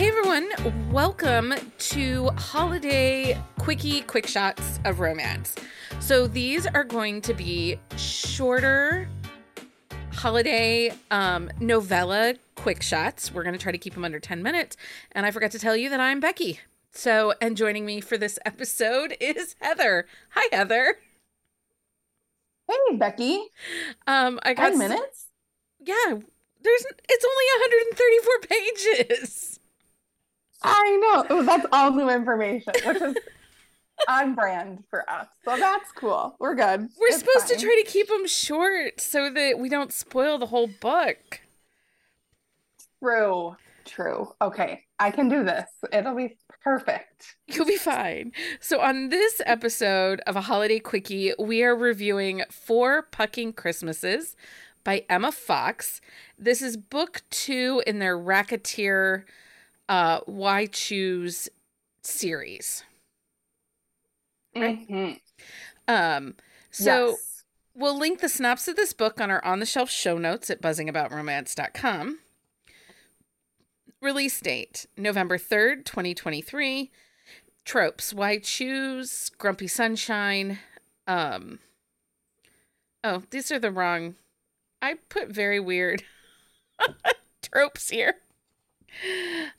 Hey everyone, welcome to holiday quickie quick shots of romance. So these are going to be shorter holiday um, novella quick shots. We're going to try to keep them under 10 minutes. And I forgot to tell you that I'm Becky. So, and joining me for this episode is Heather. Hi, Heather. Hey, Becky. Um, I got 10 minutes? Yeah, there's it's only 134 pages. I know. That's all new information, which is on brand for us. So that's cool. We're good. We're It's supposed fine. to try to keep them short so that we don't spoil the whole book. True. True. Okay. I can do this. It'll be perfect. You'll be fine. So, on this episode of a holiday quickie, we are reviewing Four Pucking Christmases by Emma Foxx. This is book two in their Racketeer uh, Why Choose series. Right. Mhm. Um, so, Yes. We'll link the synopsis of this book on our on the shelf show notes at buzzingaboutromance.com. Release date November 3rd, 2023. Tropes Why choose Grumpy Sunshine. Um Oh, these are the wrong. I put very weird tropes here.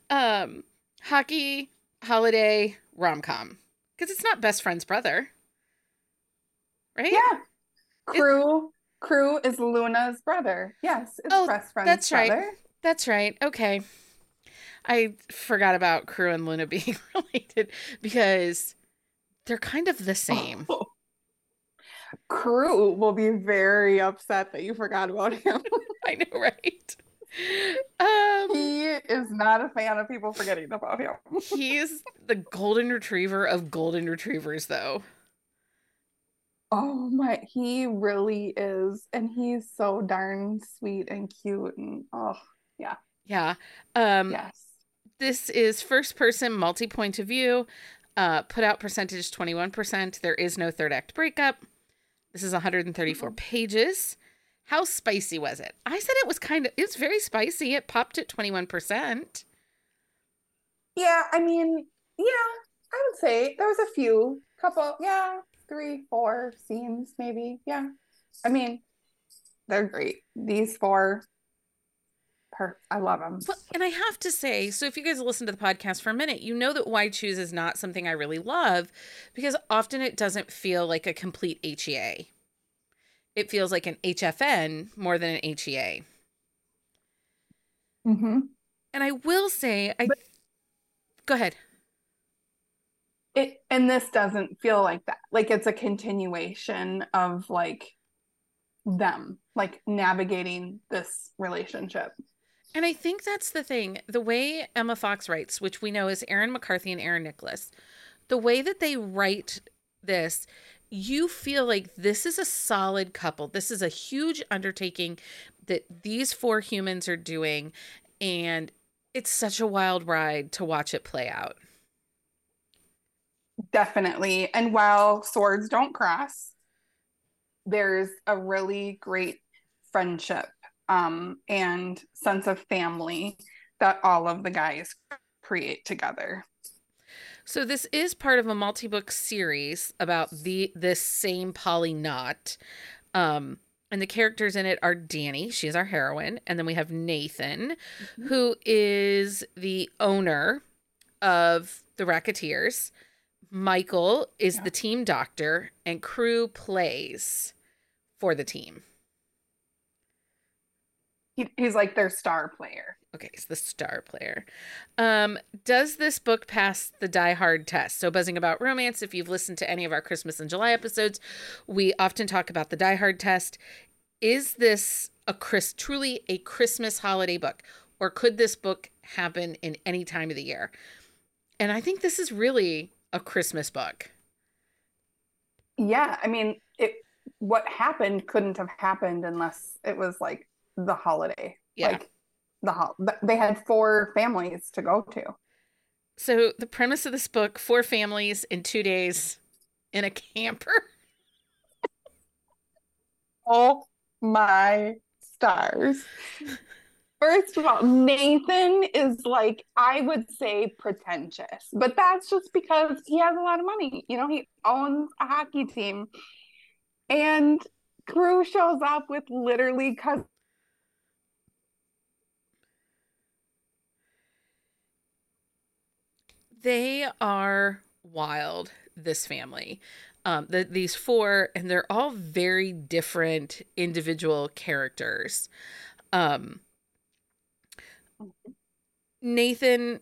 Um hockey, holiday, rom-com. Cuz it's not best friend's brother. Right? Yeah. Crew. Crew is Luna's brother. Yes. It's Oh, best friend's brother. that's right. That's right. Okay. I forgot about Crew and Luna being related because they're kind of the same. Crew will be very upset that you forgot about him. I know, right? Um, he is not a fan of people forgetting about him. he's the golden retriever of golden retrievers, though. Oh my, he really is. And he's so darn sweet and cute and oh, Yeah. Yeah. Um, yes. This is first person, multi point of view. Uh, put out percentage 21%. There is no third act breakup. This is 134 pages. How spicy was it? I said it was kind of, it's very spicy. It popped at 21%. Yeah, I mean, yeah, I would say there was a few, couple, yeah, three, four scenes maybe. Yeah. I mean, they're great. These four, per I love them. Well, and I have to say, so if you guys listen to the podcast for a minute, you know that Why Choose is not something I really love because often it doesn't feel like a complete HEA. It feels like an HFN more than an HEA. Mm-hmm. And I will say, I go ahead. It and this doesn't feel like that. Like it's a continuation of like them, like navigating this relationship. And I think that's the thing. The way Emma Foxx writes, which we know is Erin McCarthy and Erin Nicholas, the way that they write this, you feel like this is a solid couple. This is a huge undertaking that these four humans are doing. And it's such a wild ride to watch it play out. Definitely. And while swords don't cross, there's a really great friendship um, and sense of family that all of the guys create together. So this is part of a multi-book series about the this same Polly Knot. Um and the characters in it are Danny, she is our heroine, and then we have Nathan, who is the owner of the Racketeers. Michael is Yeah. the team doctor, and Crew plays for the team. He, he's like their star player. Okay, it's the star player. Um, does this book pass the Die Hard test? So, buzzing about romance. If you've listened to any of our Christmas and July episodes, we often talk about the Die Hard test. Is this a Chris truly a Christmas holiday book, or could this book happen in any time of the year? And I think this is really a Christmas book. Yeah, I mean, it what happened couldn't have happened unless it was like the holiday. Yeah. Like the th- they had four families to go to. So, the premise of this book: four families in two days in a camper. Oh my stars. First of all, Nathan is like, I would say pretentious, but that's just because he has a lot of money. You know, he owns a hockey team. And Crew shows up with literally cousin. They are wild, this family. Um, the, these four, and they're all very different individual characters. Um, Nathan,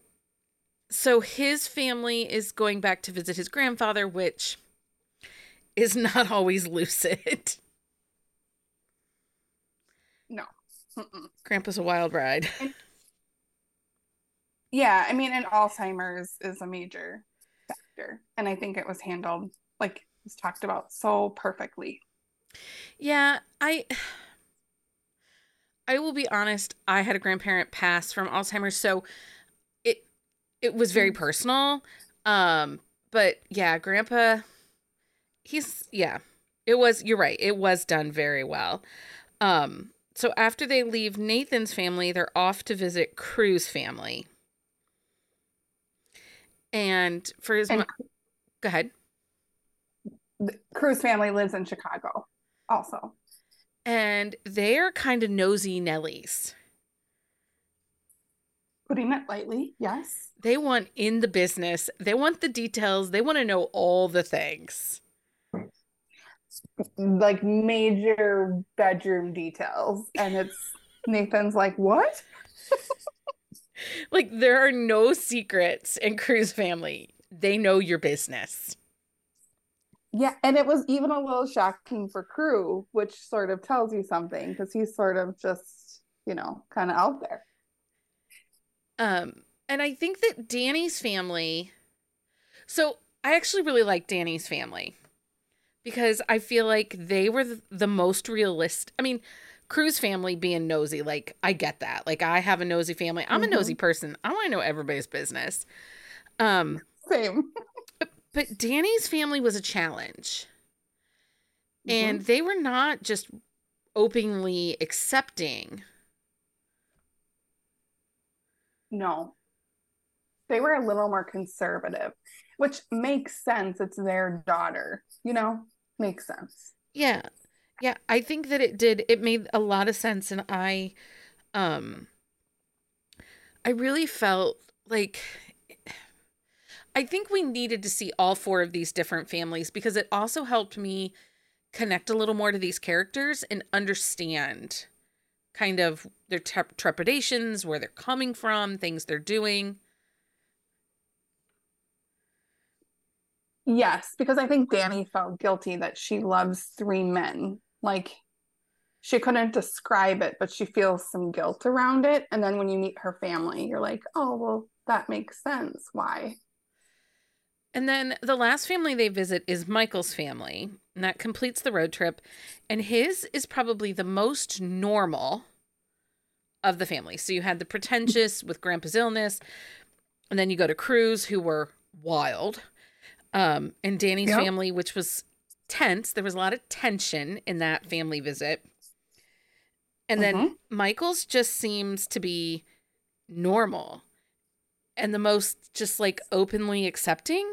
so his family is going back to visit his grandfather, which is not always lucid. No. Mm-mm. Grandpa's a wild ride. Yeah, I mean, and Alzheimer's is a major factor. And I think it was handled, like was talked about so perfectly. Yeah, I I will be honest, I had a grandparent pass from Alzheimer's, so it it was very mm. personal. Um, but yeah, grandpa he's yeah. It was you're right. It was done very well. Um, so after they leave Nathan's family, they're off to visit Crew's family. And for his and, mo- go ahead. Crew's family lives in Chicago also. And they're kind of nosy Nellies. Putting it lightly, yes. They want in the business. They want the details. They want to know all the things. Like major bedroom details. And it's Nathan's like, what? like there are no secrets in Crew's family. They know your business. Yeah, and it was even a little shocking for Crew, which sort of tells you something because he's sort of just, you know, kind of out there. Um, and I think that Danny's family. So I actually really like Danny's family because I feel like they were the, the most realistic. I mean, Crew's family being nosy, like I get that. Like I have a nosy family. I'm mm-hmm. a nosy person. I want to know everybody's business. Um, same. But Danny's family was a challenge. Mm-hmm. And they were not just openly accepting. No. They were a little more conservative, which makes sense. It's their daughter, you know? Makes sense. Yeah. Yeah, I think that it did. It made a lot of sense and I um I really felt like I think we needed to see all four of these different families because it also helped me connect a little more to these characters and understand kind of their te- trepidations, where they're coming from, things they're doing. Yes, because I think Danny felt guilty that she loves three men. Like she couldn't describe it, but she feels some guilt around it. And then when you meet her family, you're like, oh, well, that makes sense. Why? And then the last family they visit is Michael's family, and that completes the road trip. And his is probably the most normal of the family. So you had the pretentious with grandpa's illness, and then you go to Crew's, who were wild, um, and Danny's yep. family, which was tense. There was a lot of tension in that family visit. And mm-hmm. then Michael's just seems to be normal and the most just like openly accepting.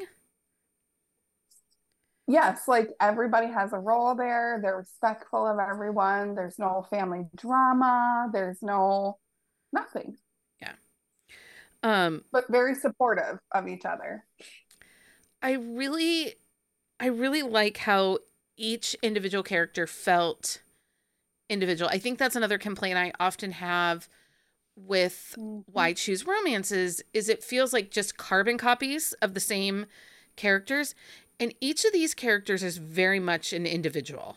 Yes, like everybody has a role there. They're respectful of everyone. There's no family drama. There's no nothing. Yeah. Um but very supportive of each other. I really I really like how each individual character felt individual. I think that's another complaint I often have with mm-hmm. why choose romances is it feels like just carbon copies of the same characters and each of these characters is very much an individual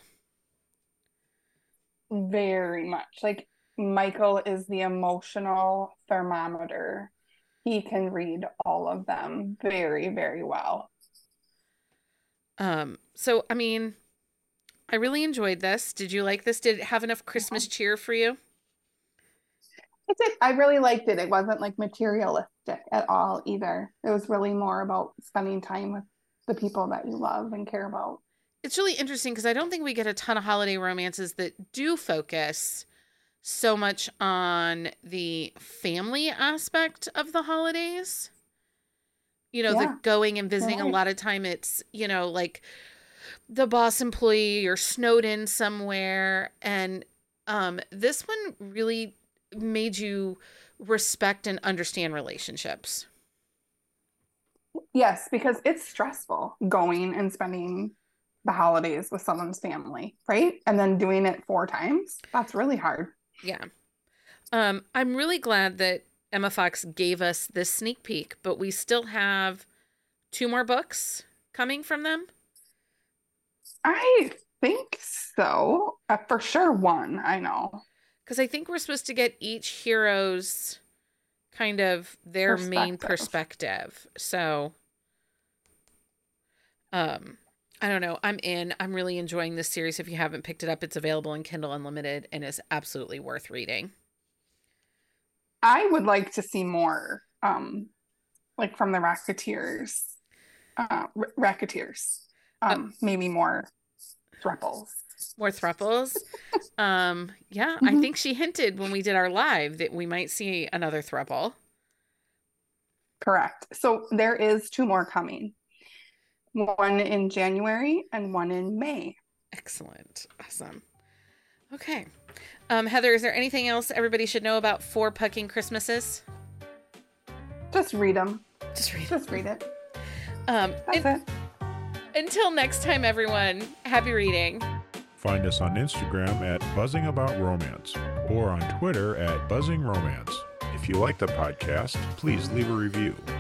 very much like michael is the emotional thermometer he can read all of them very very well um so i mean i really enjoyed this did you like this did it have enough christmas uh-huh. cheer for you it's I really liked it. It wasn't like materialistic at all either. It was really more about spending time with the people that you love and care about. It's really interesting because I don't think we get a ton of holiday romances that do focus so much on the family aspect of the holidays. You know, Yeah. the going and visiting. A lot of time it's, you know, like the boss employee or snowed in somewhere. And um, this one really made you respect and understand relationships. Yes, because it's stressful going and spending the holidays with someone's family, right? And then doing it four times. That's really hard. Yeah. Um, I'm really glad that Emma Foxx gave us this sneak peek, but we still have two more books coming from them. I think so. Uh, for sure, one, I know. Because I think we're supposed to get each hero's kind of their main Perspective. perspective. So, um, I don't know. I'm in. I'm really enjoying this series. If you haven't picked it up, it's available in Kindle Unlimited and is absolutely worth reading. I would like to see more, um, like from the Racketeers, uh, r- Racketeers, um, maybe more thruples. More thruples. um, yeah, I Mhm. think she hinted when we did our live that we might see another thruple. Correct. So there is two more coming. One in January and one in May. Excellent. Awesome. Okay. Um, Heather, is there anything else everybody should know about Four Pucking Christmases? Just read them. Just read. Just read it. Um, That's un- it. until next time, everyone. Happy reading. Find us on Instagram at Buzzing About Romance or on Twitter at Buzzing Romance. If you like the podcast, please leave a review.